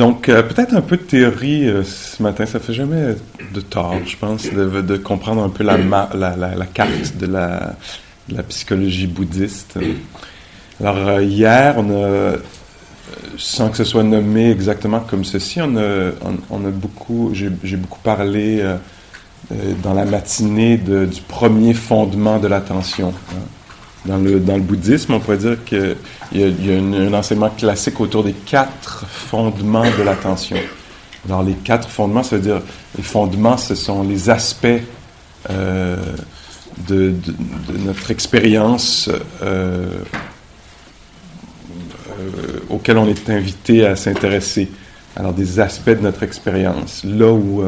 Donc, euh, peut-être un peu de théorie euh, ce matin. Ça fait jamais de tort, je pense, de, comprendre un peu la, la, carte de la, psychologie bouddhiste. Alors, euh, hier, on a, sans que ce soit nommé exactement comme ceci, on a, on a beaucoup, j'ai beaucoup parlé dans la matinée de, du premier fondement de l'attention. Hein. Dans le, bouddhisme, on pourrait dire qu'il y a, un, enseignement classique autour des quatre fondements de l'attention. Alors, les quatre fondements, ça veut dire, les fondements, ce sont les aspects euh, de, notre expérience euh, euh, auxquels on est invité à s'intéresser. Alors, des aspects de notre expérience, là où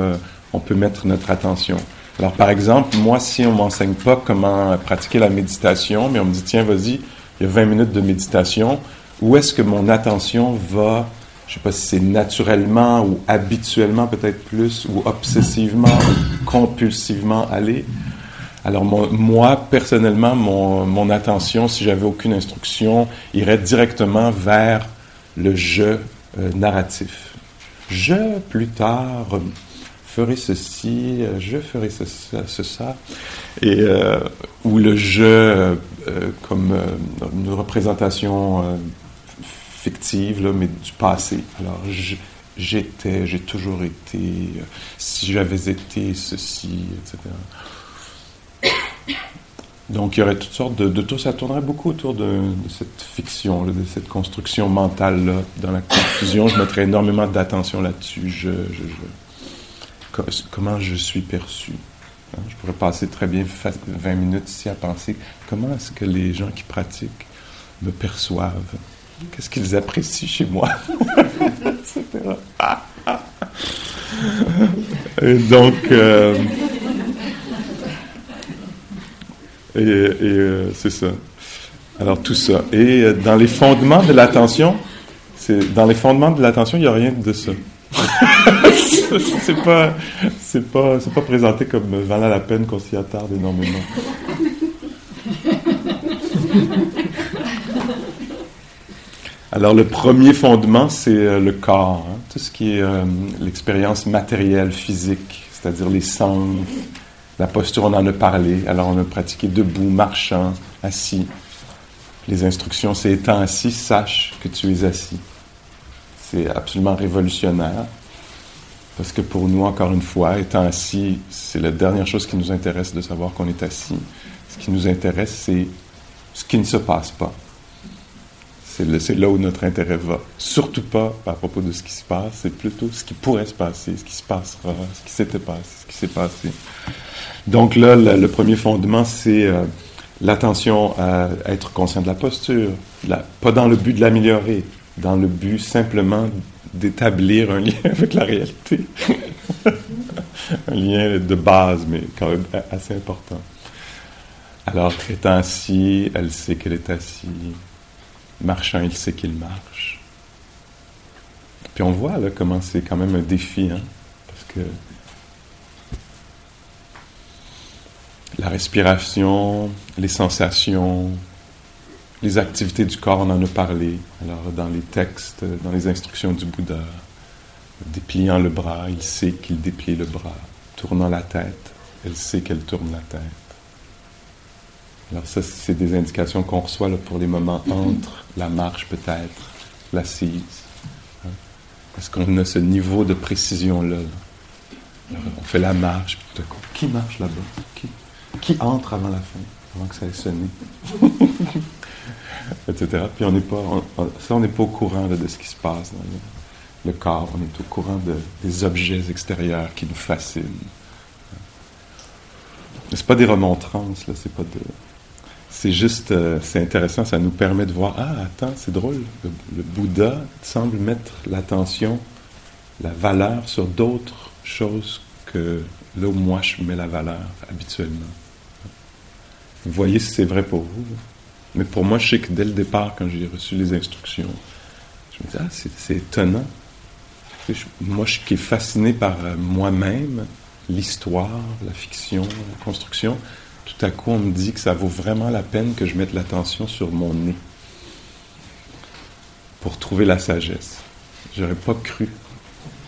on peut mettre notre attention. Alors, par exemple, moi, si on m'enseigne pas comment pratiquer la méditation, mais on me dit, tiens, vas-y, il y a 20 minutes de méditation, où est-ce que mon attention va, je sais pas si c'est naturellement ou habituellement peut-être plus, ou obsessivement, ou compulsivement aller? Alors, moi, personnellement, mon, mon attention, si j'avais aucune instruction, irait directement vers le je euh, narratif. Je, plus tard, ferai ceci, je ferai ce, ce ça, et euh, ou le je euh, comme euh, une représentation fictive, là, mais du passé. Alors, j'étais, j'ai toujours été, si j'avais été ceci, etc. Donc, il y aurait toutes sortes de, de tout, ça tournerait beaucoup autour de, de cette fiction, de cette construction mentale-là. Dans la confusion, je mettrais énormément d'attention là-dessus. Je, je, je comment je suis perçu? Hein, je pourrais passer très bien 20 minutes ici à penser comment est-ce que les gens qui pratiquent me perçoivent? Qu'est-ce qu'ils apprécient chez moi, etc. Et donc, euh, et, euh, c'est ça. Alors tout ça. Et euh, dans les fondements de l'attention, c'est dans les fondements de l'attention, il n'y a rien de ça. c'est pas, c'est pas, c'est pas présenté comme valait la peine qu'on s'y attarde énormément. Alors le premier fondement, c'est euh, le corps, hein, tout ce qui est euh, l'expérience matérielle, physique, c'est-à-dire les sens, la posture, on en a parlé. Alors on a pratiqué debout, marchant, assis. Les instructions, c'est étant assis, sache que tu es assis. C'est absolument révolutionnaire. Parce que pour nous, encore une fois, étant assis, c'est la dernière chose qui nous intéresse de savoir qu'on est assis. Ce qui nous intéresse, c'est ce qui ne se passe pas. C'est là où notre intérêt va. Surtout pas à propos de ce qui se passe, c'est plutôt ce qui pourrait se passer, ce qui se passera, ce qui s'était passé, ce qui s'est passé. Donc là, le, premier fondement, c'est euh, l'attention à être conscient de la posture, pas dans le but de l'améliorer, dans le but simplement d'établir un lien avec la réalité. un lien de base, mais quand même assez important. Alors, étant assis, elle sait qu'elle est assise. Marchant, il sait qu'il marche. Puis on voit là comment c'est quand même un défi, hein, parce que la respiration, les sensations, les activités du corps, on en a parlé. Alors, dans les textes, dans les instructions du Bouddha, dépliant le bras, il sait qu'il déplie le bras. Tournant la tête, elle sait qu'elle tourne la tête. Alors, ça, c'est des indications qu'on reçoit là, pour les moments entre la marche, peut-être, l'assise. Hein? Parce qu'on a ce niveau de précision-là. Là. on fait la marche, puis tout à coup, qui marche là-bas? Qui, qui entre avant la fin, avant que ça ait sonné? etc. Puis on n'est pas, on, ça, on n'est pas au courant de ce qui se passe dans le, le, corps. On est au courant de, des objets extérieurs qui nous fascinent. C'est pas des remontrances, là, c'est pas. C'est juste, euh, c'est intéressant, ça nous permet de voir, ah, attends, c'est drôle, le, Bouddha semble mettre l'attention, la valeur sur d'autres choses que là où moi je mets la valeur habituellement. Vous voyez si c'est vrai pour vous? Mais pour moi, je sais que dès le départ, quand j'ai reçu les instructions, je me dis, ah, c'est étonnant. Moi, je qui est fasciné par euh, moi-même, l'histoire, la fiction, la construction, tout à coup, on me dit que ça vaut vraiment la peine que je mette l'attention sur mon nez pour trouver la sagesse. J'aurais pas cru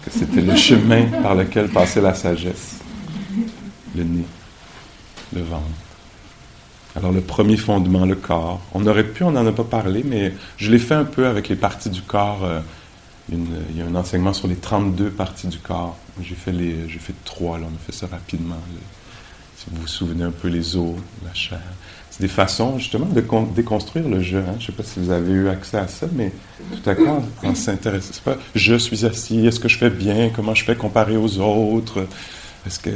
que c'était le chemin par lequel passait la sagesse. Le nez, le ventre. Alors le premier fondement, le corps. On aurait pu, on n'en a pas parlé, mais je l'ai fait un peu avec les parties du corps. Euh, il y a un enseignement sur les 32 parties du corps. J'ai fait les, j'ai fait trois, là, on a fait ça rapidement. si vous vous souvenez un peu les os, la chair. C'est des façons justement de déconstruire le je. Hein. Je ne sais pas si vous avez eu accès à ça, mais tout à coup, on, s'intéresse. C'est pas je suis assis, est-ce que je fais bien, comment je fais comparé aux autres, est-ce que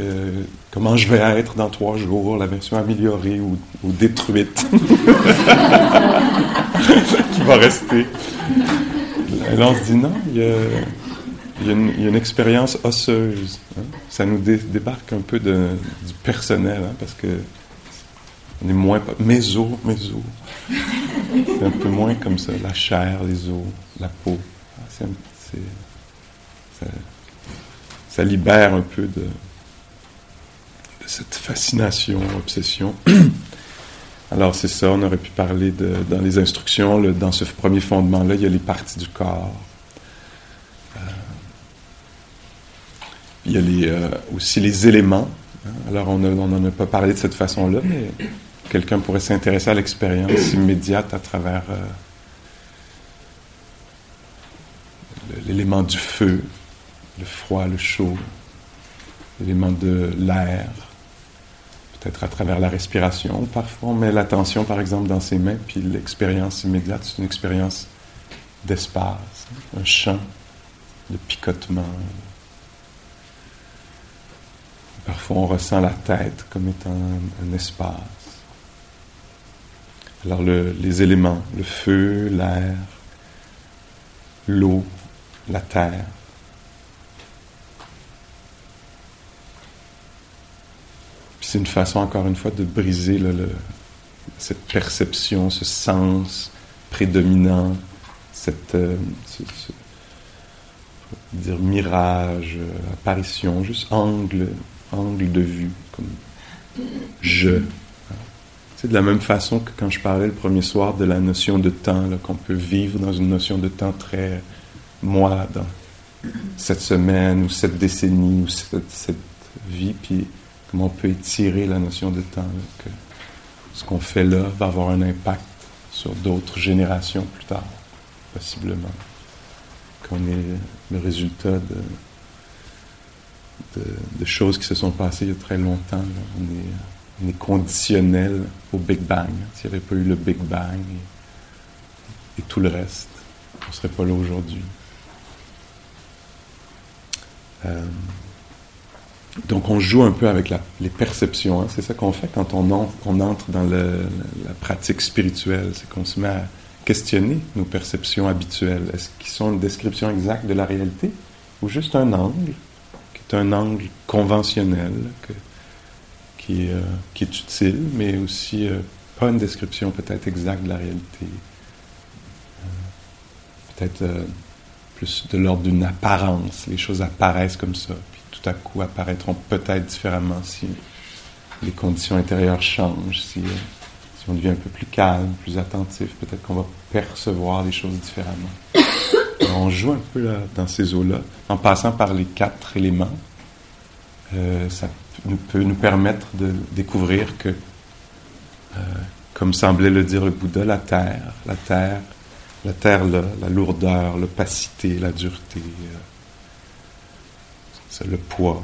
comment je vais être dans trois jours, la version améliorée ou, détruite? Qui va rester? là, on se dit non, il y a, une, expérience osseuse. Hein. Ça nous débarque un peu de, du personnel, hein, parce que on est moins mes os, mes os. C'est un peu moins comme ça, la chair, les os, la peau. Ah, ça, ça libère un peu de, cette fascination, obsession. Alors c'est ça, on aurait pu parler dans les instructions, dans ce premier fondement-là, il y a les parties du corps. Euh, il y a euh, aussi les éléments. Alors on n'en a pas parlé de cette façon-là, mais quelqu'un pourrait s'intéresser à l'expérience immédiate à travers euh, l'élément du feu, le froid, le chaud, l'élément de l'air, peut-être à travers la respiration. Parfois, on met l'attention, par exemple, dans ses mains, puis l'expérience immédiate, c'est une expérience d'espace, un champ de picotement. Parfois, on ressent la tête comme étant un, espace. Alors, les éléments, le feu, l'air, l'eau, la terre, c'est une façon, encore une fois, de briser cette perception, ce sens prédominant, cette euh, dire mirage, euh, apparition, juste angle, angle de vue, comme je. C'est de la même façon que quand je parlais le premier soir de la notion de temps, qu'on peut vivre dans une notion de temps très moi, dans cette semaine ou cette décennie ou cette, cette vie, puis comment on peut étirer la notion de temps, que ce qu'on fait là va avoir un impact sur d'autres générations plus tard, possiblement. Qu'on est le résultat de, choses qui se sont passées il y a très longtemps. On, est, on, est, conditionnel au Big Bang. S'il n'y avait pas eu le Big Bang et, tout le reste, on ne serait pas là aujourd'hui. Euh, donc on joue un peu avec les perceptions. Hein. C'est ça qu'on fait quand on, entre dans la pratique spirituelle. C'est qu'on se met à questionner nos perceptions habituelles. Est-ce qu'ils sont une description exacte de la réalité ou juste un angle qui est un angle conventionnel euh, qui, est, utile, mais aussi euh, pas une description peut-être exacte de la réalité. Euh, peut-être plus de l'ordre d'une apparence. Les choses apparaissent comme ça à coup apparaîtront peut-être différemment si les conditions intérieures changent, si, on devient un peu plus calme, plus attentif, peut-être qu'on va percevoir les choses différemment. on joue un peu là, dans ces eaux-là, en passant par les quatre éléments. Euh, ça peut nous permettre de découvrir que, euh, comme semblait le dire le Bouddha, la terre, la terre, la terre la lourdeur, l'opacité, la dureté. Euh, c'est le poids,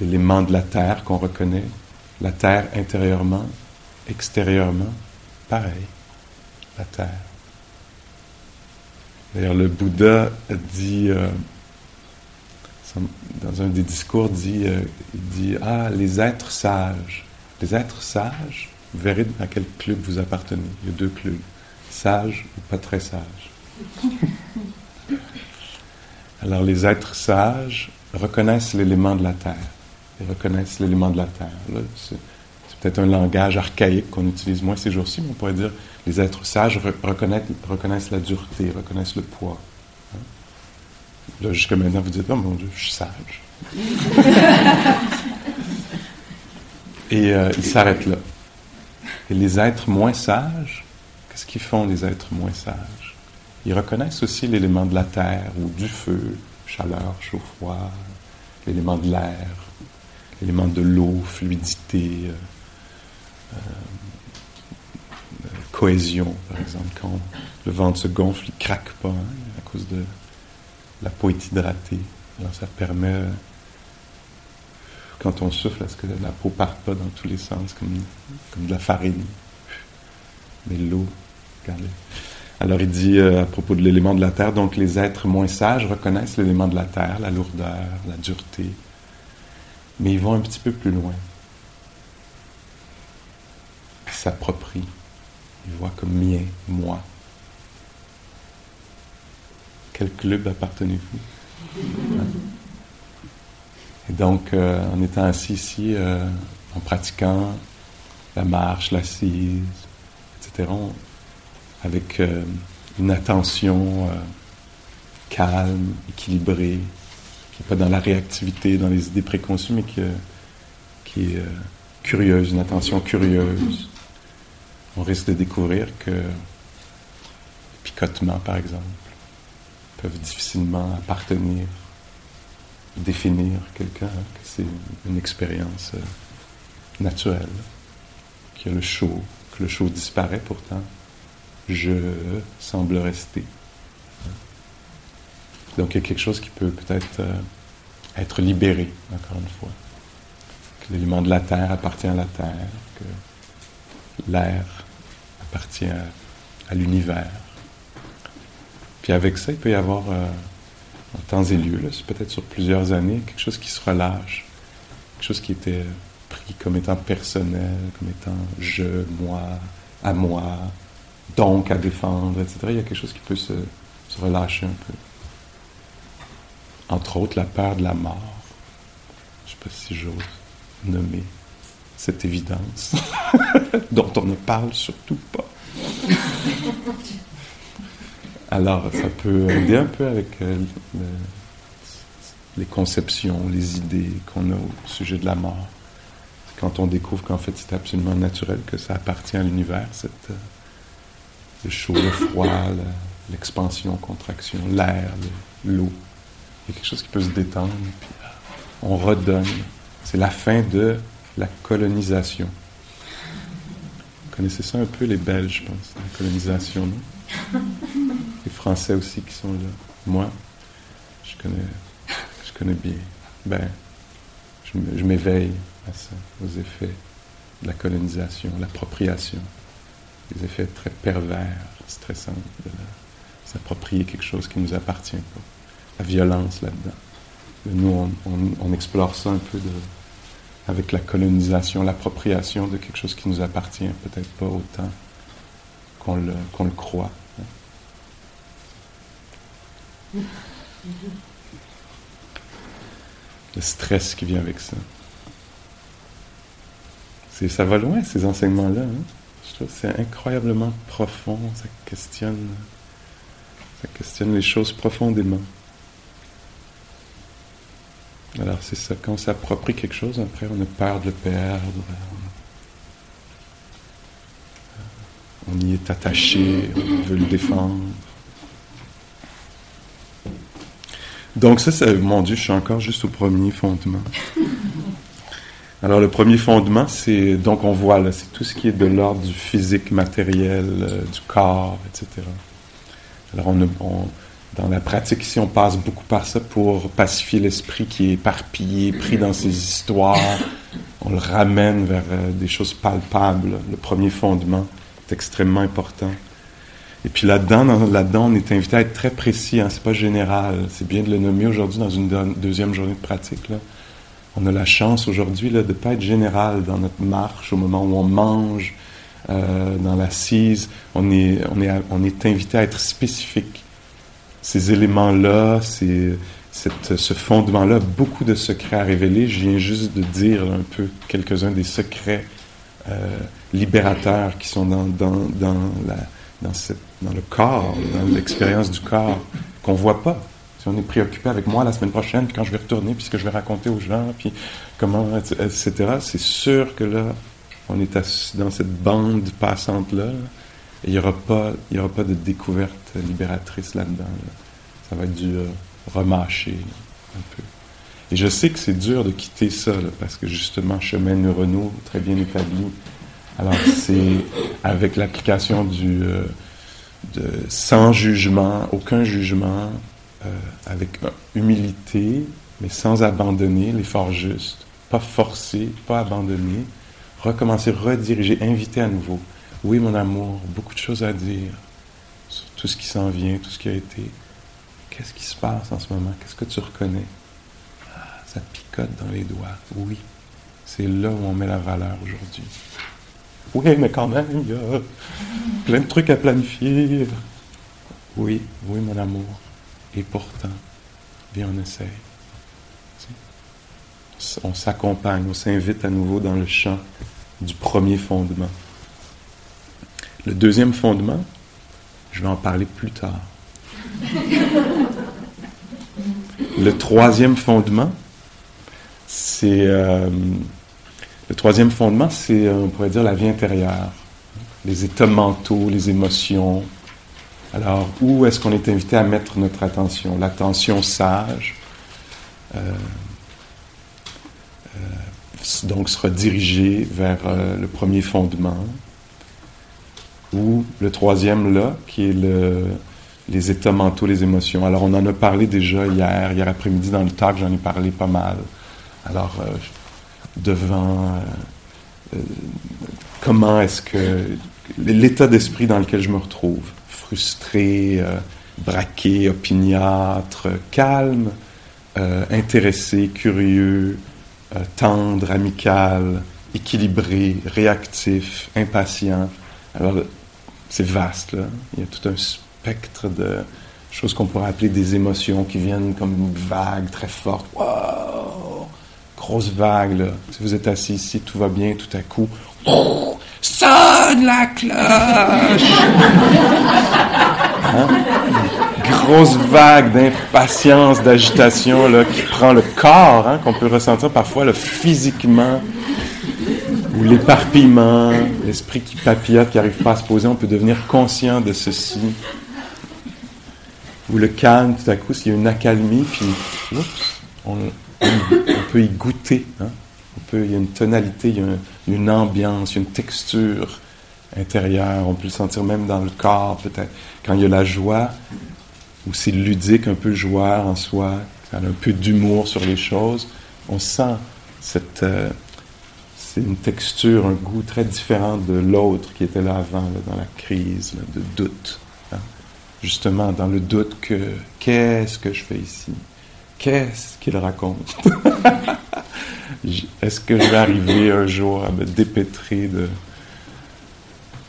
l'élément de la terre qu'on reconnaît, la terre intérieurement, extérieurement, pareil, la terre. D'ailleurs, le Bouddha dit, euh, dans un des discours, dit, euh, il dit, ah, les êtres sages Les êtres sages, vous verrez à quel club vous appartenez. Il y a deux clubs, sages ou pas très sages. Alors les êtres sages reconnaissent l'élément de la terre. Ils reconnaissent l'élément de la terre. C'est, peut-être un langage archaïque qu'on utilise moins ces jours-ci, mais on pourrait dire les êtres sages reconnaissent, la dureté, reconnaissent le poids. Hein? Là, jusqu'à maintenant, vous dites, oh mon Dieu, je suis sage. Et euh, ils s'arrêtent là. Et les êtres moins sages, qu'est-ce qu'ils font, les êtres moins sages? Ils reconnaissent aussi l'élément de la terre ou du feu, chaleur, chaud-froid, l'élément de l'air, l'élément de l'eau, fluidité, euh, euh, cohésion, par exemple. Quand le ventre se gonfle, il craque pas hein, à cause de la peau est hydratée. Alors ça permet quand on souffle, est-ce que la peau part pas dans tous les sens comme, comme de la farine? Mais l'eau, regardez. Alors il dit euh, à propos de l'élément de la terre, donc les êtres moins sages reconnaissent l'élément de la terre, la lourdeur, la dureté, mais ils vont un petit peu plus loin. Ils s'approprient. Ils voient comme mien, moi. Quel club appartenez-vous? Et donc, euh, en étant assis ici, euh, en pratiquant la marche, l'assise, etc., avec euh, une attention calme, équilibrée, qui n'est pas dans la réactivité, dans les idées préconçues, mais qui, qui est curieuse, une attention curieuse, on risque de découvrir que les picotements, par exemple, peuvent difficilement appartenir définir quelqu'un, que c'est une expérience euh, naturelle, qu'il y a le chaud, que le chaud disparaît pourtant, je semble rester. Donc il y a quelque chose qui peut peut-être euh, être libéré, encore une fois. Que l'élément de la terre appartient à la terre, que l'air appartient à, l'univers. Puis avec ça, il peut y avoir euh, en temps et lieu, c'est peut-être sur plusieurs années, quelque chose qui se relâche, quelque chose qui était pris comme étant personnel, comme étant je, moi, à moi, donc à défendre, etc. Il y a quelque chose qui peut se, relâcher un peu. Entre autres, la peur de la mort. Je ne sais pas si j'ose nommer cette évidence dont on ne parle surtout pas. Alors, ça peut aider un peu avec euh, les conceptions, les idées qu'on a au sujet de la mort. Quand on découvre qu'en fait c'est absolument naturel, que ça appartient à l'univers, cette, euh, le chaud, le froid, l'expansion, contraction, l'air, l'eau. Il y a quelque chose qui peut se détendre, puis euh, on redonne. C'est la fin de la colonisation. Vous connaissez ça un peu, les Belges, je pense, la colonisation, non? les Français aussi qui sont là. Moi, je connais, je connais bien. Ben, je m'éveille à ça, aux effets de la colonisation, l'appropriation, les effets très pervers, stressants de s'approprier quelque chose qui ne nous appartient pas. La violence là-dedans. Nous, on, explore ça un peu de, avec la colonisation, l'appropriation de quelque chose qui nous appartient peut-être pas autant qu'on le, croit. Le stress qui vient avec ça. Ça va loin, ces enseignements-là. Hein. C'est incroyablement profond. Ça questionne, ça questionne les choses profondément. Alors c'est ça, quand on s'approprie quelque chose, après on a peur de le perdre. On y est attaché, on veut le défendre. Donc ça, c'est, mon Dieu, je suis encore juste au premier fondement. Alors le premier fondement, c'est donc on voit là, c'est tout ce qui est de l'ordre du physique matériel, euh, du corps, etc. Alors on, dans la pratique ici, on passe beaucoup par ça pour pacifier l'esprit qui est éparpillé, pris dans ses histoires. On le ramène vers euh, des choses palpables. Le premier fondement est extrêmement important. Et puis là-dedans, là-dedans, on est invité à être très précis. Hein, c'est pas général. C'est bien de le nommer aujourd'hui dans une deuxième journée de pratique. Là. On a la chance aujourd'hui de ne pas être général dans notre marche au moment où on mange, euh, dans l'assise. On est, on, est, invité à être spécifique. Ces éléments-là, ce fondement-là, beaucoup de secrets à révéler. Je viens juste de dire un peu quelques-uns des secrets euh, libérateurs qui sont dans, dans le corps, dans l'expérience du corps, qu'on ne voit pas. Si on est préoccupé avec moi la semaine prochaine, puis quand je vais retourner, puis ce que je vais raconter aux gens, puis comment, etc., c'est sûr que là, on est dans cette bande passante-là, et il n'y aura, pas, aura pas de découverte libératrice là-dedans. Ça va être du euh, remâcher un peu. Et je sais que c'est dur de quitter ça, parce que justement, chemin neuronaux très bien établi. Alors, c'est avec l'application du euh, sans jugement, aucun jugement, avec humilité, mais sans abandonner l'effort juste, pas forcer, pas abandonner, recommencer, rediriger, inviter à nouveau. Oui, mon amour, beaucoup de choses à dire sur tout ce qui s'en vient, tout ce qui a été. Qu'est-ce qui se passe en ce moment? Qu'est-ce que tu reconnais? Ah, ça picote dans les doigts. Oui, c'est là où on met la valeur aujourd'hui. Oui, mais quand même, il y a plein de trucs à planifier. Oui, oui, mon amour. Et pourtant, viens, on essaye. On s'accompagne, on s'invite à nouveau dans le champ du premier fondement. Le deuxième fondement, je vais en parler plus tard. Le troisième fondement, c'est euh, le troisième fondement, c'est on pourrait dire la vie intérieure, les états mentaux, les émotions. Alors, où est-ce qu'on est invité à mettre notre attention? L'attention sage. Euh, donc sera dirigé vers euh, le premier fondement, ou le troisième là, qui est le, les états mentaux, les émotions. Alors on en a parlé déjà hier, hier après-midi dans le talk, j'en ai parlé pas mal. Alors euh, devant euh, comment est-ce que l'état d'esprit dans lequel je me retrouve, frustré, braqué, opiniâtre, calme, intéressé, curieux, euh, tendre, amical, équilibré, réactif, impatient. Alors, c'est vaste, là. Il y a tout un spectre de choses qu'on pourrait appeler des émotions qui viennent comme une vague très forte. Wow! Grosse vague, là. Si vous êtes assis ici, tout va bien, tout à coup, oh, sonne la cloche! Hein? grosse vague d'impatience, d'agitation là, qui prend le corps, hein, qu'on peut ressentir parfois physiquement, ou l'éparpillement, l'esprit qui papillote, qui n'arrive pas à se poser, on peut devenir conscient de ceci. Ou le calme, tout à coup, s'il y a une accalmie, puis on, peut y goûter. Hein. On peut, il y a une tonalité, il y a une ambiance, une texture intérieure. On peut le sentir même dans le corps, peut-être. Quand il y a la joie, ou c'est ludique, un peu joueur en soi, a un peu d'humour sur les choses, on sent cette, euh, c'est une texture, un goût très différent de l'autre qui était là avant, dans la crise de doute. Hein. Justement, dans le doute que qu'est-ce que je fais ici? Qu'est-ce qu'il raconte? Est-ce que je vais arriver un jour à me dépêtrer de,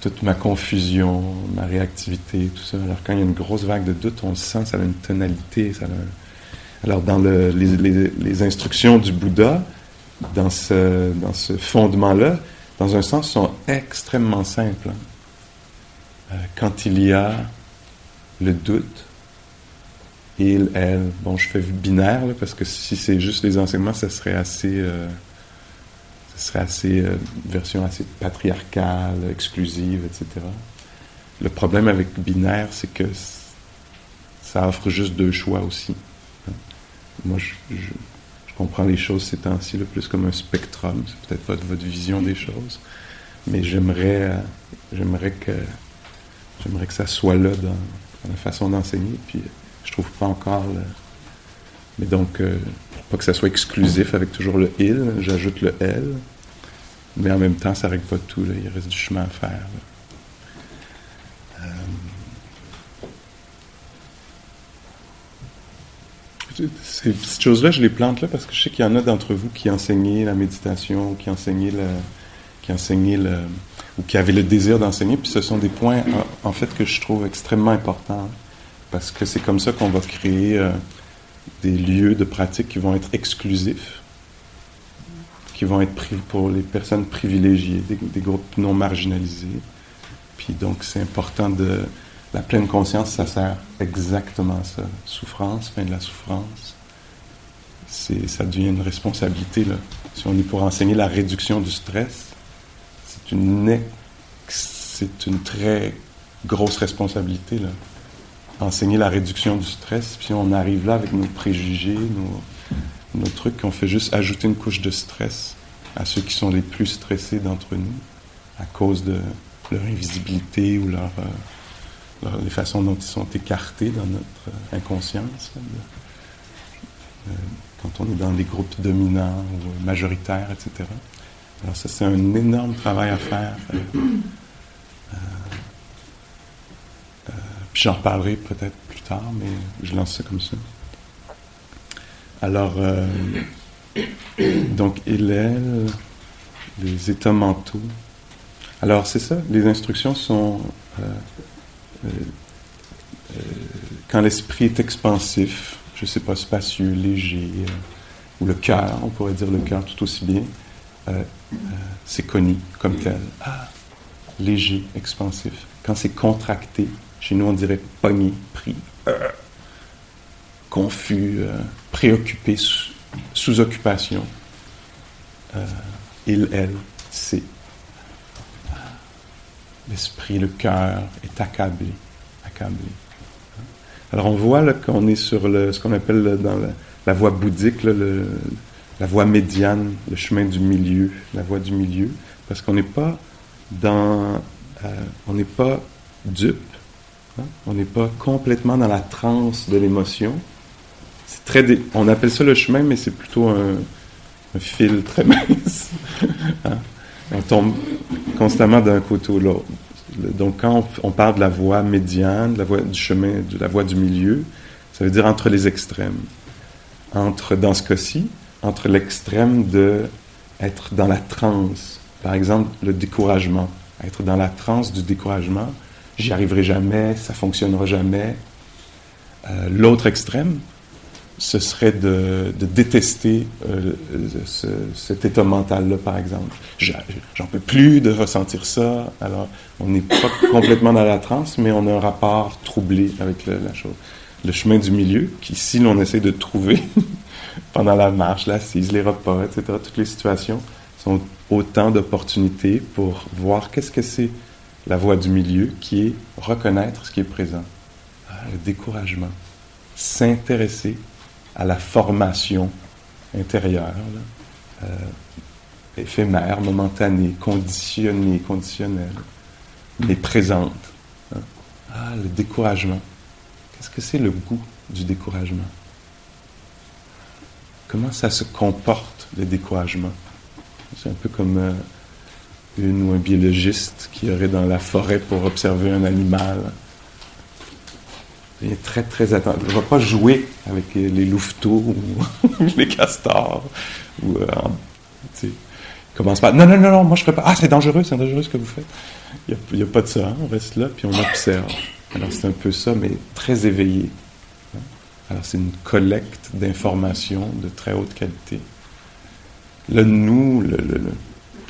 toute ma confusion, ma réactivité, tout ça? Alors quand il y a une grosse vague de doute, on le sent, ça a une tonalité. Alors dans le, les, instructions du Bouddha, dans ce, dans ce fondement-là, dans un sens, sont extrêmement simples. Euh, quand il y a le doute, il, elle, bon, je fais binaire, parce que si c'est juste les enseignements, ça serait assez... Euh, ce serait assez, euh, version assez patriarcale, exclusive, etc. Le problème avec binaire, c'est que ça offre juste deux choix aussi. Moi, je, comprends les choses ces temps-ci plus comme un spectrum. C'est peut-être pas votre vision des choses, mais j'aimerais, euh, j'aimerais que, j'aimerais que ça soit là dans, la façon d'enseigner. Puis, je trouve pas encore. Mais donc, euh, pas que ça soit exclusif avec toujours le il, j'ajoute le elle. Mais en même temps, ça règle pas tout. Il reste du chemin à faire. Euh, ces petites choses-là, je les plante là parce que je sais qu'il y en a d'entre vous qui enseignaient la méditation, qui enseignaient le, qui enseignaient le, ou qui avaient le désir d'enseigner. Puis ce sont des points, en, fait, que je trouve extrêmement importants parce que c'est comme ça qu'on va créer euh, des lieux de pratique qui vont être exclusifs, qui vont être pour les personnes privilégiées, des, groupes non marginalisés. Puis donc, c'est important de la pleine conscience, ça sert exactement ça. Souffrance, fin de la souffrance. C'est, ça devient une responsabilité. Là. Si on est pour enseigner la réduction du stress, c'est une, c'est une très grosse responsabilité. Là. Enseigner la réduction du stress, puis on arrive là avec nos préjugés, nos, nos trucs, on fait juste ajouter une couche de stress à ceux qui sont les plus stressés d'entre nous à cause de leur invisibilité ou leur, euh, les façons dont ils sont écartés dans notre euh, inconscience. Euh, quand on est dans des groupes dominants ou majoritaires, etc. Alors ça, c'est un énorme travail à faire. J'en reparlerai peut-être plus tard, mais je lance ça comme ça. Alors, donc, Hillel, les états mentaux. Alors, c'est ça, les instructions sont euh, euh, quand l'esprit est expansif, je ne sais pas, spacieux, léger, euh, ou le cœur, on pourrait dire le cœur tout aussi bien, c'est connu comme tel. Ah, léger, expansif. Quand c'est contracté, chez nous on dirait pogné, pris, confus, préoccupé, sous, occupation. il, elle, c'est l'esprit, le cœur est accablé, accablé. Alors on voit qu'on est sur ce qu'on appelle dans la, voie bouddhique, la voie médiane, le chemin du milieu, la voie du milieu, parce qu'on n'est pas dans, euh, on n'est pas dupe, hein? on n'est pas complètement dans la transe de l'émotion. C'est très, on appelle ça le chemin, mais c'est plutôt un, fil très mince. Hein? On tombe constamment d'un côté ou l'autre. Donc, quand on, parle de la voie médiane, de la voie du chemin, de la voie du milieu, ça veut dire entre les extrêmes. Entre, dans ce cas-ci, entre l'extrême de être dans la transe, par exemple, le découragement. Être dans la transe du découragement, j'y arriverai jamais, ça fonctionnera jamais. Euh, l'autre extrême, ce serait de, détester euh, cet état mental-là, par exemple. J'en peux plus de ressentir ça. Alors, on n'est pas complètement dans la transe, mais on a un rapport troublé avec la chose. Le chemin du milieu, qui, si l'on essaie de trouver pendant la marche, l'assise, les repas, etc., toutes les situations, sont autant d'opportunités pour voir qu'est-ce que c'est la voie du milieu, qui est reconnaître ce qui est présent. Ah, le découragement. S'intéresser à la formation intérieure, euh, éphémère, momentanée, conditionnée, conditionnelle, mais présente. Hein. Ah, le découragement. Qu'est-ce que c'est le goût du découragement? Comment ça se comporte, le découragement? C'est un peu comme euh, une ou un biologiste qui irait dans la forêt pour observer un animal il est très, très attentif. Il ne va pas jouer avec les louveteaux ou les castors. Ou, euh, il commence pas. Non, non, non, non, moi je ne ferai pas. Ah, c'est dangereux, c'est dangereux ce que vous faites. Il n'y a, pas de ça. Hein. On reste là, puis on observe. Alors c'est un peu ça, mais très éveillé. Alors c'est une collecte d'informations de très haute qualité. Le nous, le,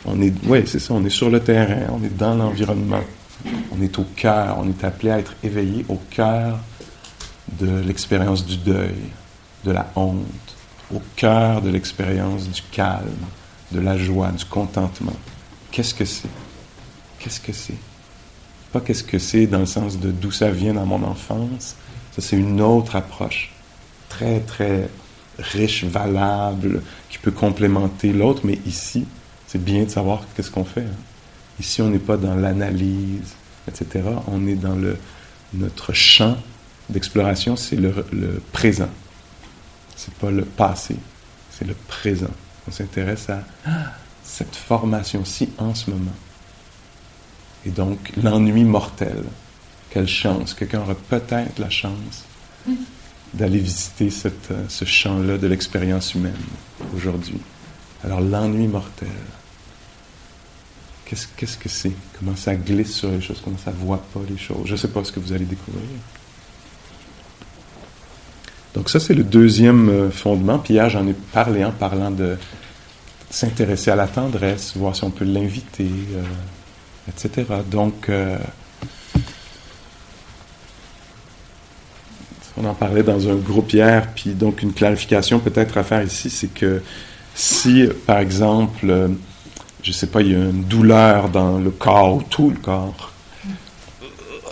on est, ouais, c'est ça, on est sur le terrain, on est dans l'environnement. On est au cœur, on est appelé à être éveillé au cœur de l'expérience du deuil, de la honte, au cœur de l'expérience du calme, de la joie, du contentement. Qu'est-ce que c'est? Qu'est-ce que c'est? Pas qu'est-ce que c'est dans le sens de d'où ça vient dans mon enfance. Ça, c'est une autre approche, très, très riche, valable, qui peut complémenter l'autre, mais ici, c'est bien de savoir qu'est-ce qu'on fait. Hein. Ici, on n'est pas dans l'analyse, etc. On est dans le, notre champ d'exploration, c'est le, le, présent. C'est pas le passé, c'est le présent. On s'intéresse à cette formation-ci en ce moment. Et donc, l'ennui mortel. Quelle chance. Quelqu'un aura peut-être la chance d'aller visiter euh, ce champ-là de l'expérience humaine aujourd'hui. Alors l'ennui mortel, qu'est-ce, que c'est? Comment ça glisse sur les choses? Comment ça voit pas les choses? Je ne sais pas ce que vous allez découvrir. Donc ça, c'est le deuxième euh, fondement. Puis hier, j'en ai parlé en parlant de s'intéresser à la tendresse, voir si on peut l'inviter, euh, etc. Donc, euh, on en parlait dans un groupe hier, puis donc une clarification peut-être à faire ici, c'est que si, par exemple, je ne sais pas, il y a une douleur dans le corps ou tout le corps,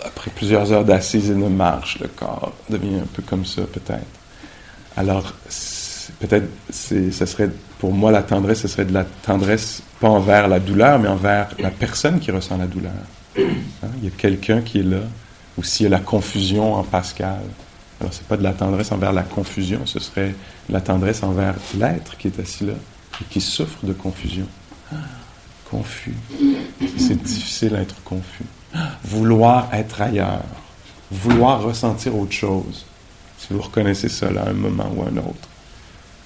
après plusieurs heures d'assises et de marche, le corps devient un peu comme ça, peut-être. Alors, peut-être, serait, pour moi, la tendresse, ce serait de la tendresse, pas envers la douleur, mais envers la personne qui ressent la douleur. Hein, il y a quelqu'un qui est là, ou s'il y a la confusion en Pascal. Alors, ce n'est pas de la tendresse envers la confusion, ce serait de la tendresse envers l'être qui est assis là et qui souffre de confusion. Confus. C'est difficile d'être confus. Vouloir être ailleurs. Vouloir ressentir autre chose. Si vous reconnaissez cela à un moment ou à un autre.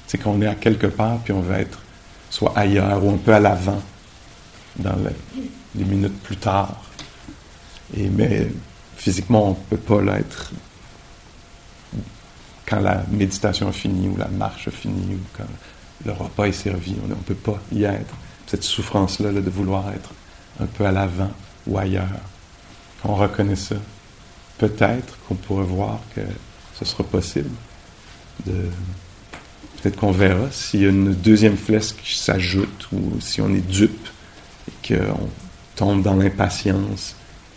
C'est qu'on est à quelque part, puis on veut être soit ailleurs ou un peu à l'avant, dans les, minutes plus tard. Mais physiquement, on ne peut pas l'être quand la méditation a fini ou la marche a fini ou quand le repas est servi. On ne peut pas y être. Cette souffrance-là de vouloir être un peu à l'avant ou ailleurs. Quand on reconnaît ça, peut-être qu'on pourrait voir que ce sera possible. Peut-être qu'on verra s'il y a une deuxième flèche qui s'ajoute ou si on est dupe et qu'on tombe dans l'impatience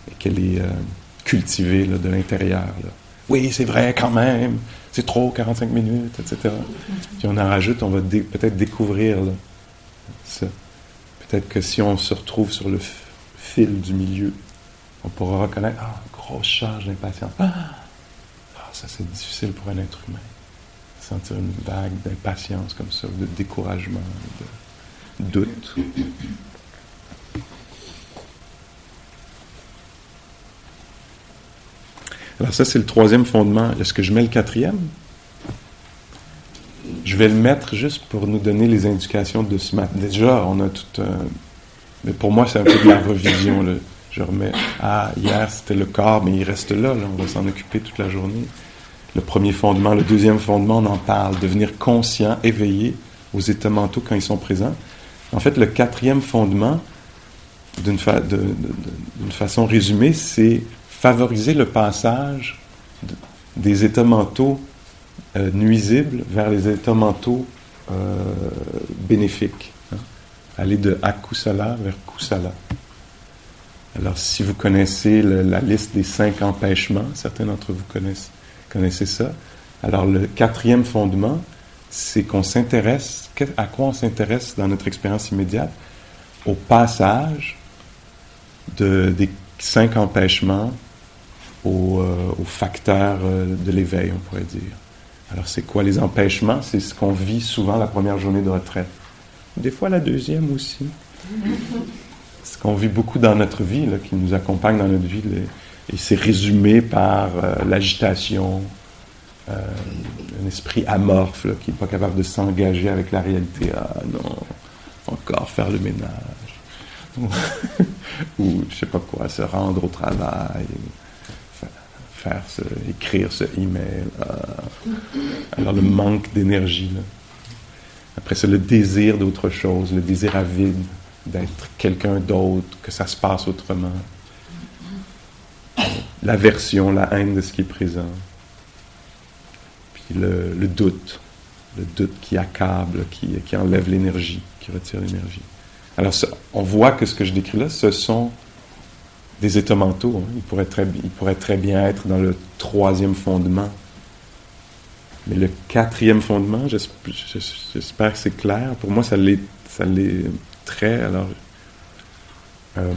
et qu'elle est euh, cultivée de l'intérieur. Oui, c'est vrai quand même, c'est trop, 45 minutes, etc. Puis on en rajoute, on va peut-être découvrir ça. Peut-être que si on se retrouve sur le fil du milieu, on pourra reconnaître, ah, grosse charge d'impatience. Ah, ça c'est difficile pour un être humain. Sentir une vague d'impatience comme ça, de découragement, de doute. Alors ça, c'est le troisième fondement. Est-ce que je mets le quatrième? Je vais le mettre juste pour nous donner les indications de ce matin. Déjà, on a tout un... Mais pour moi, c'est un peu de la revision. Je remets, ah, hier c'était le corps, mais il reste là, là. on va s'en occuper toute la journée le premier fondement. Le deuxième fondement, on en parle, devenir conscient, éveillé aux états mentaux quand ils sont présents. En fait, le quatrième fondement, d'une façon résumée, c'est favoriser le passage des états mentaux euh, nuisibles vers les états mentaux euh, bénéfiques. Hein. Aller de akusala vers kusala. Alors, si vous connaissez la liste des cinq empêchements, certains d'entre vous connaissent connaissez ça? Alors, le quatrième fondement, c'est qu'on s'intéresse, à quoi on s'intéresse dans notre expérience immédiate? Au passage de, des cinq empêchements aux, euh, facteurs euh, de l'éveil, on pourrait dire. Alors, c'est quoi les empêchements? C'est ce qu'on vit souvent la première journée de retraite. Des fois, la deuxième aussi. ce qu'on vit beaucoup dans notre vie, là, qui nous accompagne dans notre vie, et c'est résumé par euh, l'agitation, euh, un esprit amorphe qui n'est pas capable de s'engager avec la réalité. Ah non, encore faire le ménage. Ou je sais pas quoi, se rendre au travail, faire écrire ce email. Ah. Alors le manque d'énergie. Après c'est le désir d'autre chose, le désir avide d'être quelqu'un d'autre, que ça se passe autrement l'aversion, la haine de ce qui est présent. Puis le, doute, le doute qui accable, qui, qui enlève l'énergie, qui retire l'énergie. Alors, on voit que ce que je décris là, ce sont des états mentaux. Hein. Ils, pourraient très, bien être dans le troisième fondement. Mais le quatrième fondement, j'espère que c'est clair. Pour moi, ça l'est, très. Alors, euh,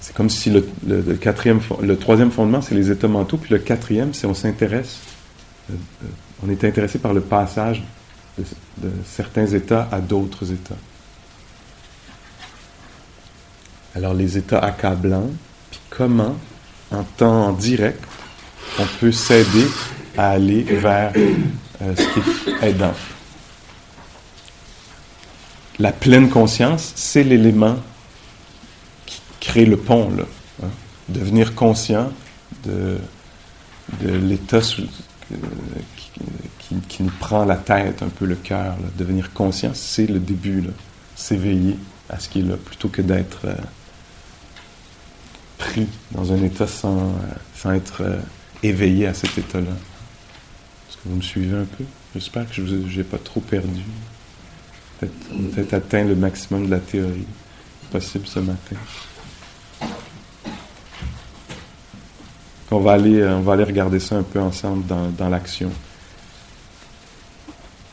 c'est comme si le troisième fondement, c'est les états mentaux, puis le quatrième, c'est on s'intéresse, euh, euh, on est intéressé par le passage de, certains états à d'autres états. Alors les états accablants, puis comment, en temps direct, on peut s'aider à aller vers euh, ce qui est aidant? La pleine conscience, c'est l'élément qui crée le pont, là. Hein. Devenir conscient de, l'état qui, qui, nous prend la tête, un peu le cœur. Devenir conscient, c'est le début, s'éveiller à ce qui est là, plutôt que d'être euh, pris dans un état sans, euh, être euh, éveillé à cet état-là. Est-ce que vous me suivez un peu? J'espère que je n'ai pas trop perdu. Peut-être atteint le maximum de la théorie possible ce matin. On va aller, on va aller regarder ça un peu ensemble dans, dans l'action.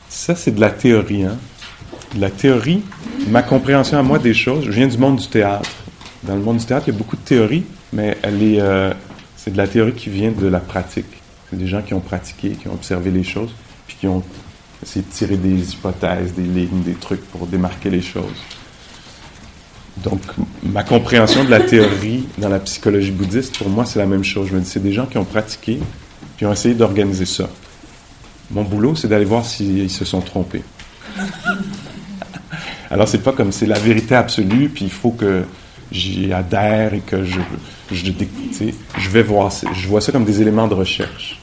Ça, c'est de la théorie. Hein? De la théorie, ma compréhension à moi des choses, je viens du monde du théâtre. Dans le monde du théâtre, il y a beaucoup de théorie, mais elle est, euh, c'est de la théorie qui vient de la pratique. C'est des gens qui ont pratiqué, qui ont observé les choses, puis qui ont essayé de tirer des hypothèses, des lignes, des trucs pour démarquer les choses. Donc, ma compréhension de la théorie dans la psychologie bouddhiste, pour moi, c'est la même chose. Je me dis, c'est des gens qui ont pratiqué, qui ont essayé d'organiser ça. Mon boulot, c'est d'aller voir s'ils se sont trompés. Alors, c'est pas comme c'est la vérité absolue, puis il faut que j'y adhère et que je, je, je vais voir, je vois ça comme des éléments de recherche.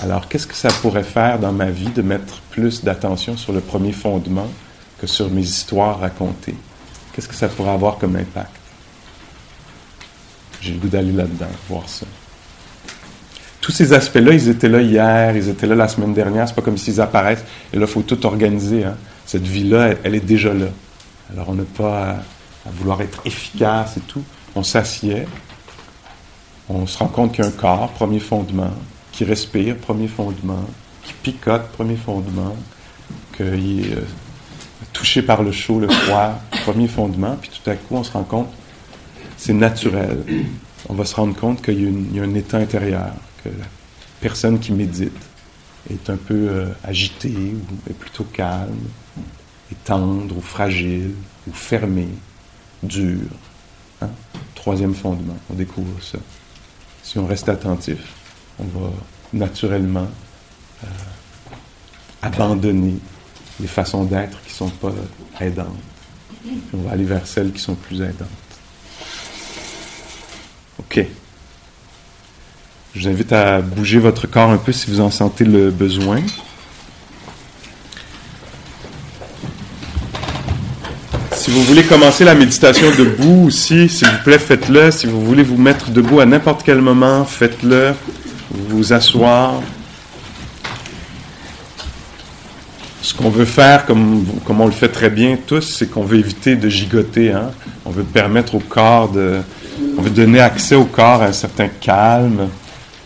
Alors, qu'est-ce que ça pourrait faire dans ma vie de mettre plus d'attention sur le premier fondement que sur mes histoires racontées? Qu'est-ce que ça pourrait avoir comme impact? J'ai le goût d'aller là-dedans, voir ça tous ces aspects-là, ils étaient là hier, ils étaient là la semaine dernière. C'est pas comme s'ils apparaissent. Et là, il faut tout organiser. Hein. Cette vie-là, elle, est déjà là. Alors, on n'a pas à, vouloir être efficace et tout. On s'assied. On se rend compte qu'il y a un corps, premier fondement, qui respire, premier fondement, qui picote, premier fondement, qu'il est euh, touché par le chaud, le froid, premier fondement. Puis tout à coup, on se rend compte, c'est naturel. On va se rendre compte qu'il y a un état intérieur que la personne qui médite est un peu euh, agitée ou est plutôt calme, est tendre ou fragile ou fermée, dure. Hein? Troisième fondement, on découvre ça. Si on reste attentif, on va naturellement euh, abandonner les façons d'être qui ne sont pas aidantes. on va aller vers celles qui sont plus aidantes. OK. Je vous invite à bouger votre corps un peu si vous en sentez le besoin. Si vous voulez commencer la méditation debout aussi, s'il vous plaît, faites-le. Si vous voulez vous mettre debout à n'importe quel moment, faites-le. Vous asseoir. Ce qu'on veut faire, comme, comme on le fait très bien tous, c'est qu'on veut éviter de gigoter. Hein. On veut permettre au corps de... On veut donner accès au corps à un certain calme,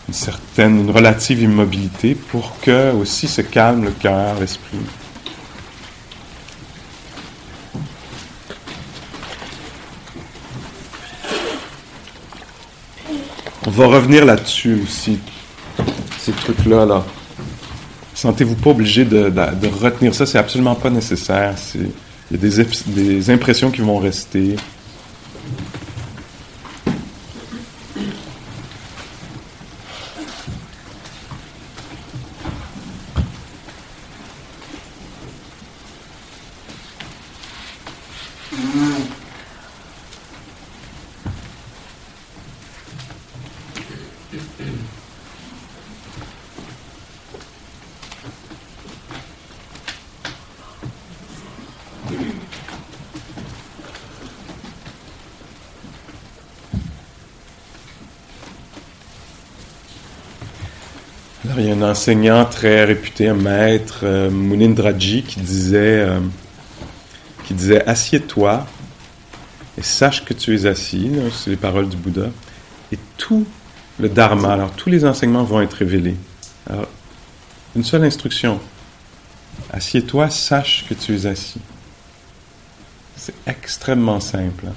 une certaine, une relative immobilité pour que aussi se calme le cœur, l'esprit. Va revenir là-dessus aussi, ces trucs-là. Là. Sentez-vous pas obligé de, retenir ça, c'est absolument pas nécessaire. Il y a des impressions qui vont rester. Enseignant très réputé, un maître, euh, Munindraji, qui disait, euh, disait Assieds-toi et sache que tu es assis. C'est les paroles du Bouddha. Et tout le Dharma, alors tous les enseignements vont être révélés. Alors, une seule instruction Assieds-toi, sache que tu es assis. C'est extrêmement simple, hein.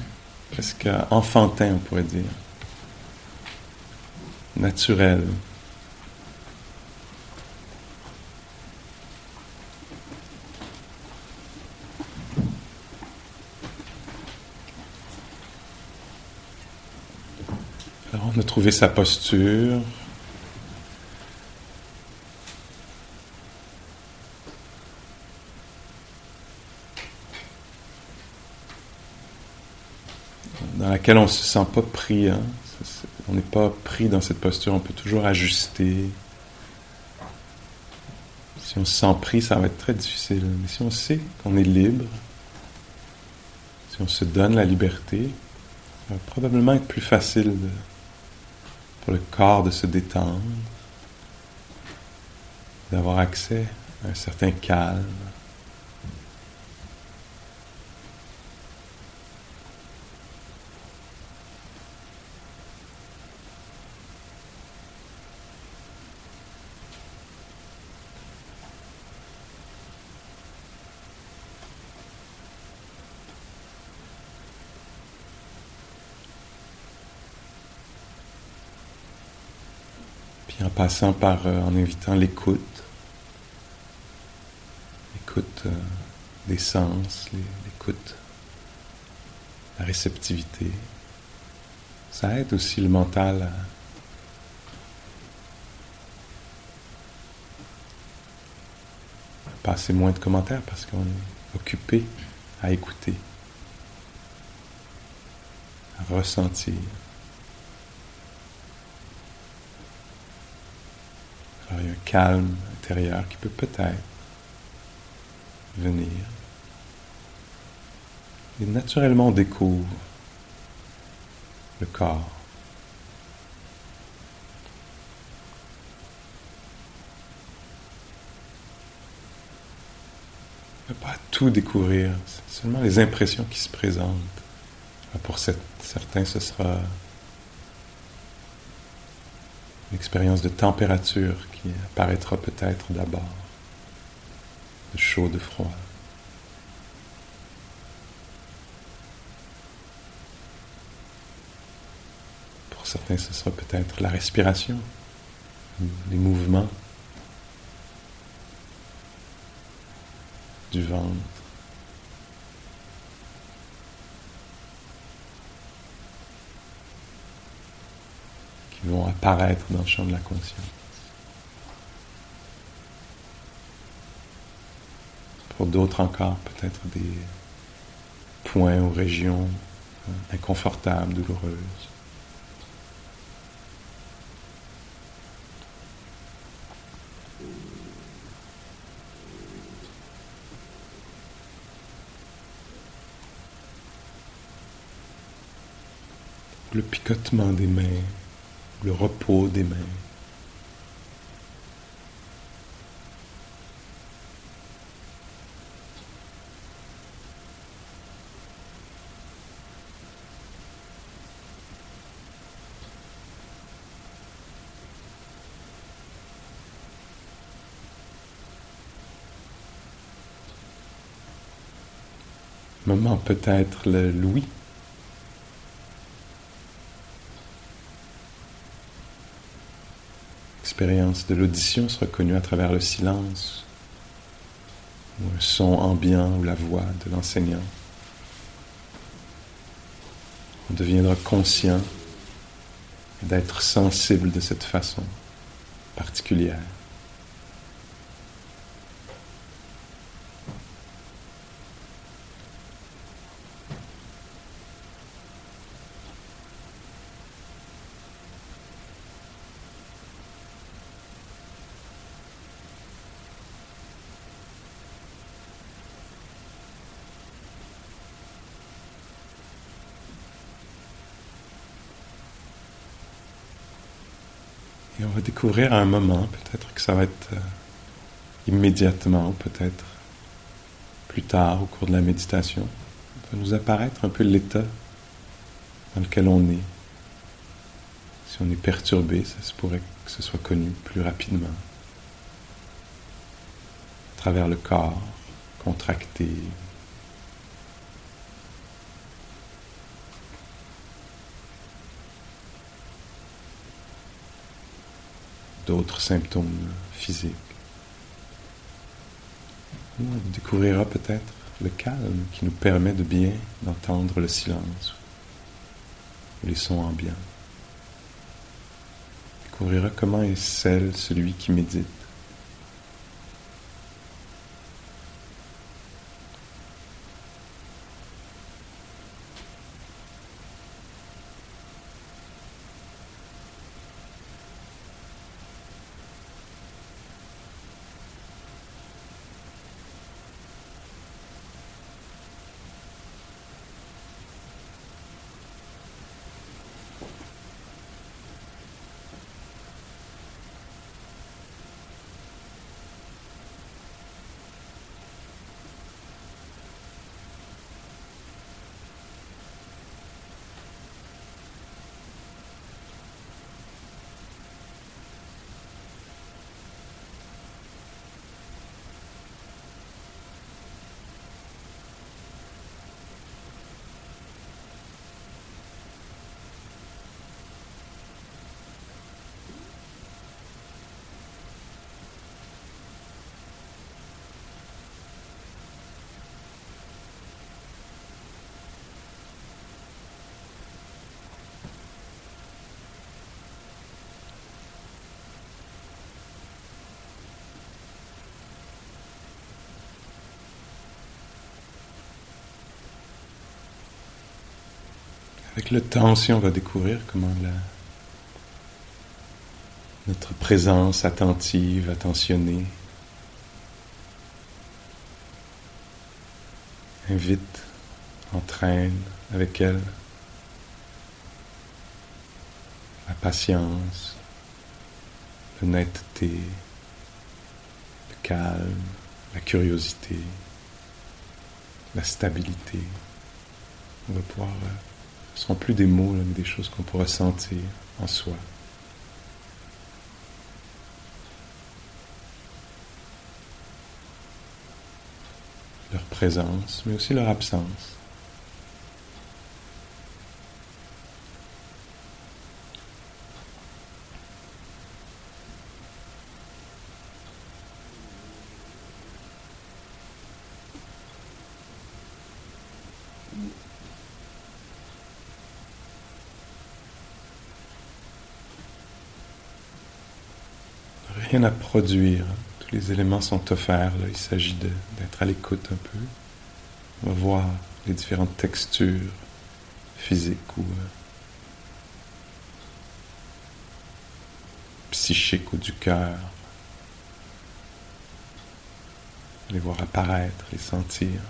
presque enfantin, on pourrait dire. Naturel. trouver sa posture. dans laquelle on ne se sent pas pris. Hein. On n'est pas pris dans cette posture, on peut toujours ajuster. Si on se sent pris, ça va être très difficile. Mais si on sait qu'on est libre, si on se donne la liberté, ça va probablement être plus facile de, pour le corps de se détendre, d'avoir accès à un certain calme. Passant par, euh, en invitant l'écoute, l'écoute euh, des sens, l'écoute, la réceptivité. Ça aide aussi le mental à passer moins de commentaires parce qu'on est occupé à écouter, à ressentir. Calme intérieur qui peut peut-être venir. Et naturellement, on découvre le corps. Ne pas tout découvrir, c'est seulement les impressions qui se présentent. Pour certains, ce sera une expérience de température qui apparaîtra peut-être d'abord, de chaud, de froid. Pour certains, ce sera peut-être la respiration, les mouvements du ventre. Vont apparaître dans le champ de la conscience. Pour d'autres encore, peut-être des points ou régions hein, inconfortables, douloureuses. Le picotement des mains le repos des mains. Moment peut-être le louis l'expérience de l'audition sera connue à travers le silence, ou un son ambiant, ou la voix de l'enseignant. On deviendra conscient d'être sensible de cette façon particulière. Et on va découvrir à un moment, peut-être que ça va être euh, immédiatement, peut-être plus tard au cours de la méditation, va nous apparaître un peu l'état dans lequel on est. Si on est perturbé, ça se pourrait que ce soit connu plus rapidement. À travers le corps contracté, d'autres symptômes physiques. On découvrira peut-être le calme qui nous permet de bien entendre le silence, les sons ambiants. Découvrira comment est celle, celui qui médite. Avec le temps aussi, on va découvrir comment la, notre présence attentive, attentionnée, invite, entraîne avec elle la patience, l'honnêteté, le calme, la curiosité, la stabilité. On va pouvoir, euh, ce ne seront plus des mots, mais des choses qu'on pourra sentir en soi. Leur présence, mais aussi leur absence. rien à Tous les éléments sont offerts. Il s'agit d'être à l'écoute un peu. On voir les différentes textures physiques ou euh, psychiques ou du cœur. Les voir apparaître, les sentir.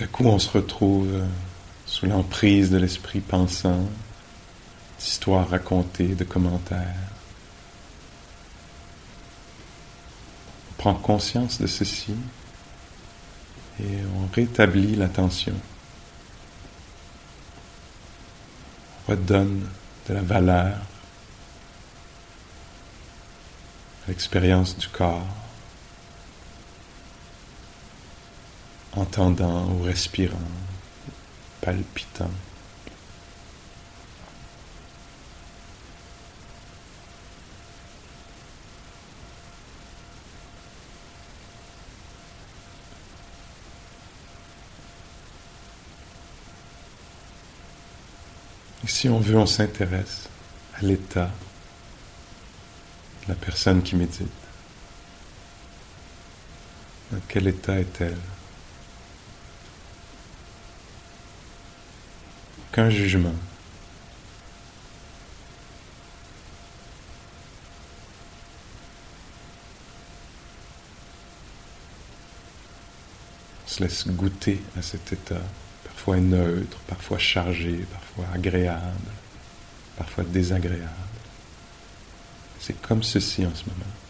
Tout à coup, on se retrouve euh, sous l'emprise de l'esprit pensant, d'histoires racontées, de commentaires. On prend conscience de ceci et on rétablit l'attention. On redonne de la valeur à l'expérience du corps. Entendant ou respirant, palpitant. Si on veut, on s'intéresse à l'état de la personne qui médite. Dans quel état est-elle? Qu'un jugement. On se laisse goûter à cet état, parfois neutre, parfois chargé, parfois agréable, parfois désagréable. C'est comme ceci en ce moment.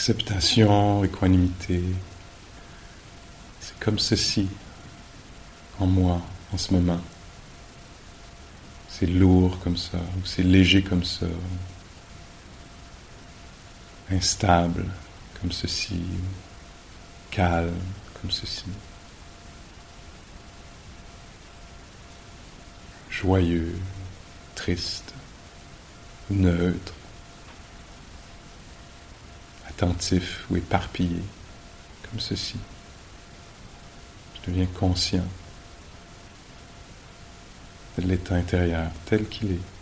Acceptation, équanimité. C'est comme ceci en moi en ce moment. C'est lourd comme ça, ou c'est léger comme ça, instable comme ceci, calme comme ceci, joyeux, triste, neutre, ou éparpillé comme ceci. Je deviens conscient de l'état intérieur tel qu'il est.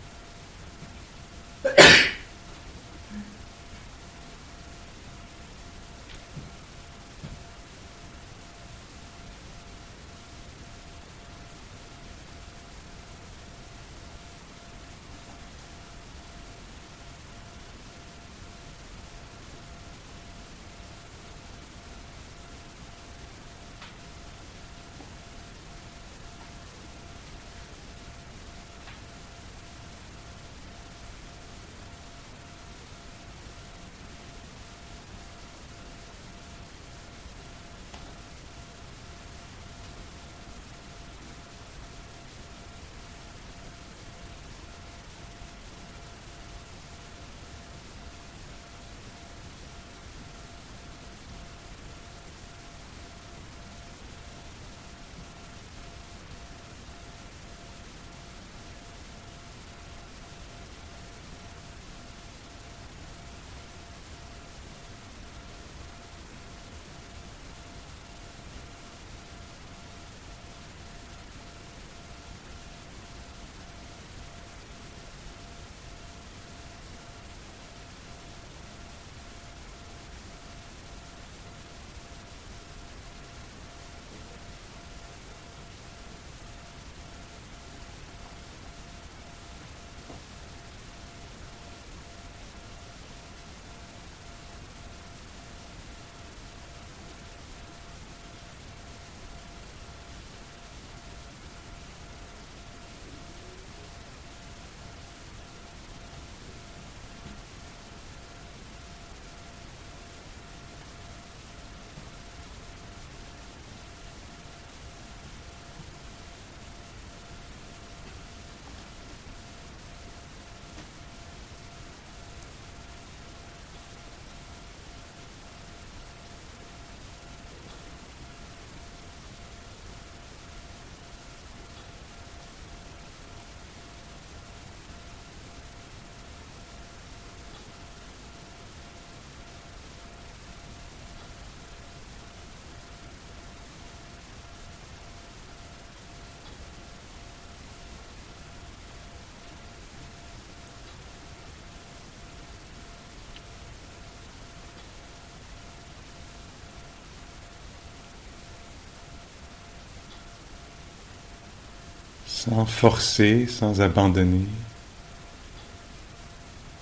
sans forcer, sans abandonner.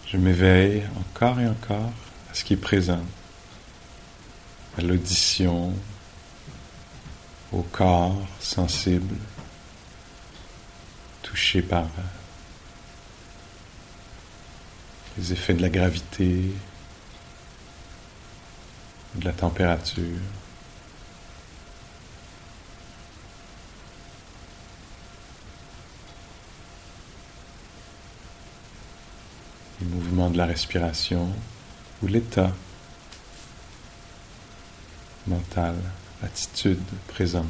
Je m'éveille encore et encore à ce qui est présent, à l'audition, au corps sensible, touché par les effets de la gravité, de la température. De la respiration ou l'état mental, l'attitude présente.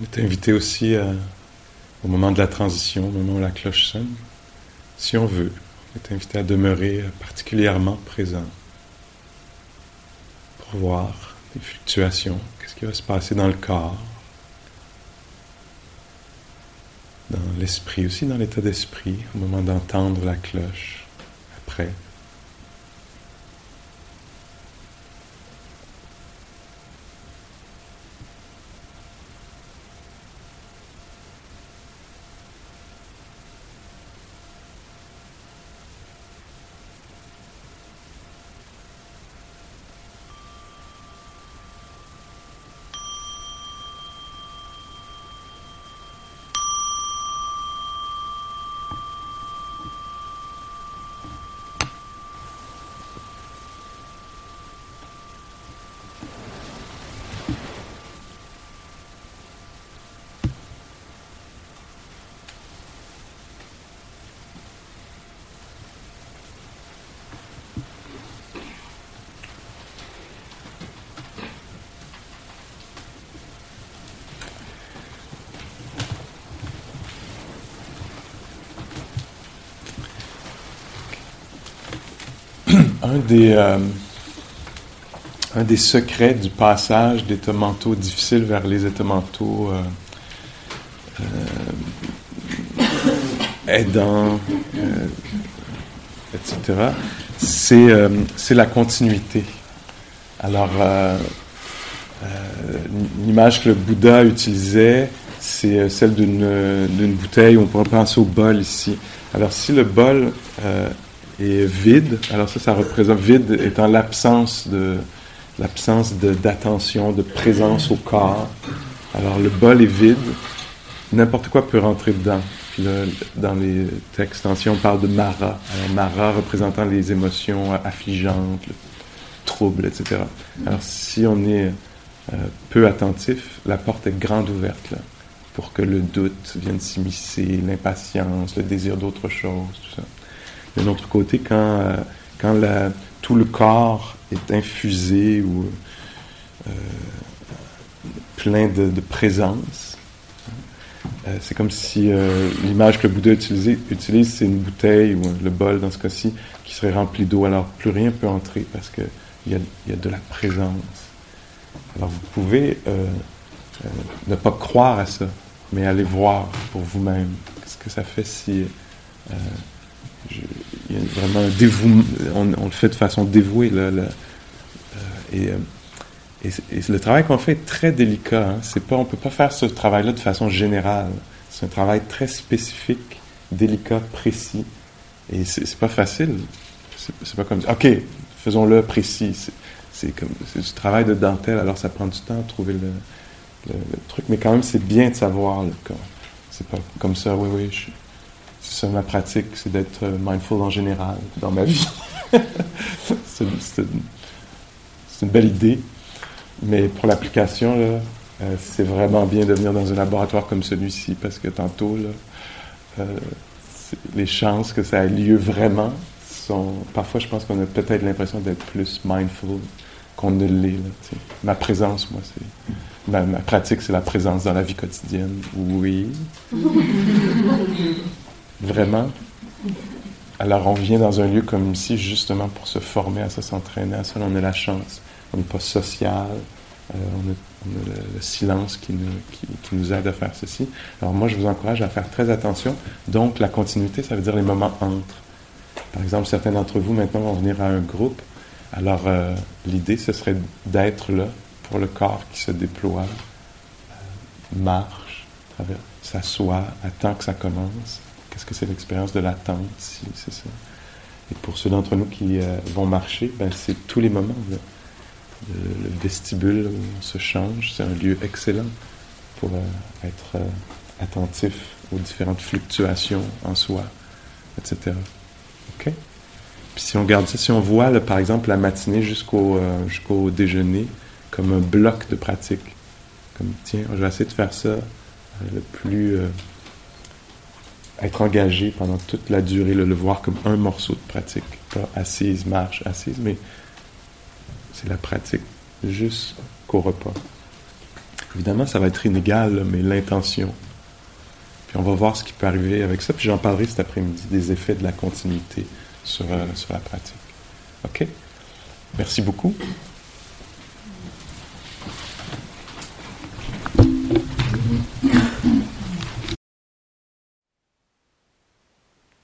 On est invité aussi euh, au moment de la transition, au moment où la cloche sonne, si on veut, on est invité à demeurer euh, particulièrement présent pour voir les fluctuations, qu'est-ce qui va se passer dans le corps, dans l'esprit, aussi dans l'état d'esprit, au moment d'entendre la cloche, après. Un des, euh, un des secrets du passage d'états mentaux difficiles vers les états mentaux euh, euh, aidants, etc., c'est la continuité. Alors, l'image que le Bouddha utilisait, c'est celle d'une bouteille, on pourrait penser au bol ici. Alors, si le bol et vide. Alors ça, ça représente vide étant l'absence de l'absence d'attention, de, présence au corps. Alors le bol est vide, n'importe quoi peut rentrer dedans. Puis là, dans les textes anciens, on parle de Mara. Alors Mara représentant les émotions affligeantes, le trouble, etc. Alors si on est euh, peu attentif, la porte est grande ouverte pour que le doute vienne s'immiscer, l'impatience, le désir d'autre chose, tout ça. D'un autre côté, quand, euh, tout le corps est infusé ou euh, plein de, présence, euh, c'est comme si l'image que le Bouddha utilise, c'est une bouteille ou le bol dans ce cas-ci qui serait rempli d'eau. Alors plus rien peut entrer parce qu'il y a, y a de la présence. Alors vous pouvez ne pas croire à ça, mais aller voir pour vous-même. Qu'est-ce que ça fait si vraiment on, le fait de façon dévouée. Là, euh, euh, et, le travail qu'on fait est très délicat. Hein. C'est pas, on ne peut pas faire ce travail-là de façon générale. C'est un travail très spécifique, délicat, précis. Et c'est pas facile. C'est pas comme OK, faisons-le précis. C'est comme c'est du travail de dentelle, alors ça prend du temps à trouver le, truc. Mais quand même, c'est bien de savoir. C'est pas comme ça, oui, oui, c'est ça ma pratique, c'est d'être euh, mindful en général dans ma vie. c'est, une, belle idée, mais pour l'application, euh, c'est vraiment bien de venir dans un laboratoire comme celui-ci parce que tantôt, euh, les chances que ça ait lieu vraiment sont. Parfois, je pense qu'on a peut-être l'impression d'être plus mindful qu'on ne l'est. ma présence, moi, c'est. Ma, ma pratique, c'est la présence dans la vie quotidienne. Oui. Vraiment? Alors on vient dans un lieu comme ici justement pour se former à ça, s'entraîner à ça. On a la chance. On n'est pas social. Euh, on, a, le, silence qui nous, aide à faire ceci. Alors moi, je vous encourage à faire très attention. Donc la continuité, ça veut dire les moments entre. Par exemple, certains d'entre vous maintenant vont venir à un groupe. Alors euh, l'idée, ce serait d'être là pour le corps qui se déploie, euh, marche, s'assoit, attend que ça commence Qu'est-ce que c'est l'expérience de l'attente ici, c'est ça? Et pour ceux d'entre nous qui euh, vont marcher, ben, c'est tous les moments. Le, vestibule où on se change, c'est un lieu excellent pour euh, être euh, attentif aux différentes fluctuations en soi, etc. OK? Puis si on regarde ça, si on voit, par exemple, la matinée jusqu'au jusqu'au déjeuner comme un bloc de pratique, comme tiens, je vais essayer de faire ça le plus être engagé pendant toute la durée, le, voir comme un morceau de pratique. Pas assise, marche, assise, mais c'est la pratique jusqu'au repas. Évidemment, ça va être inégal, mais l'intention. Puis on va voir ce qui peut arriver avec ça. Puis j'en parlerai cet après-midi des effets de la continuité sur, euh, sur la pratique. OK? Merci beaucoup.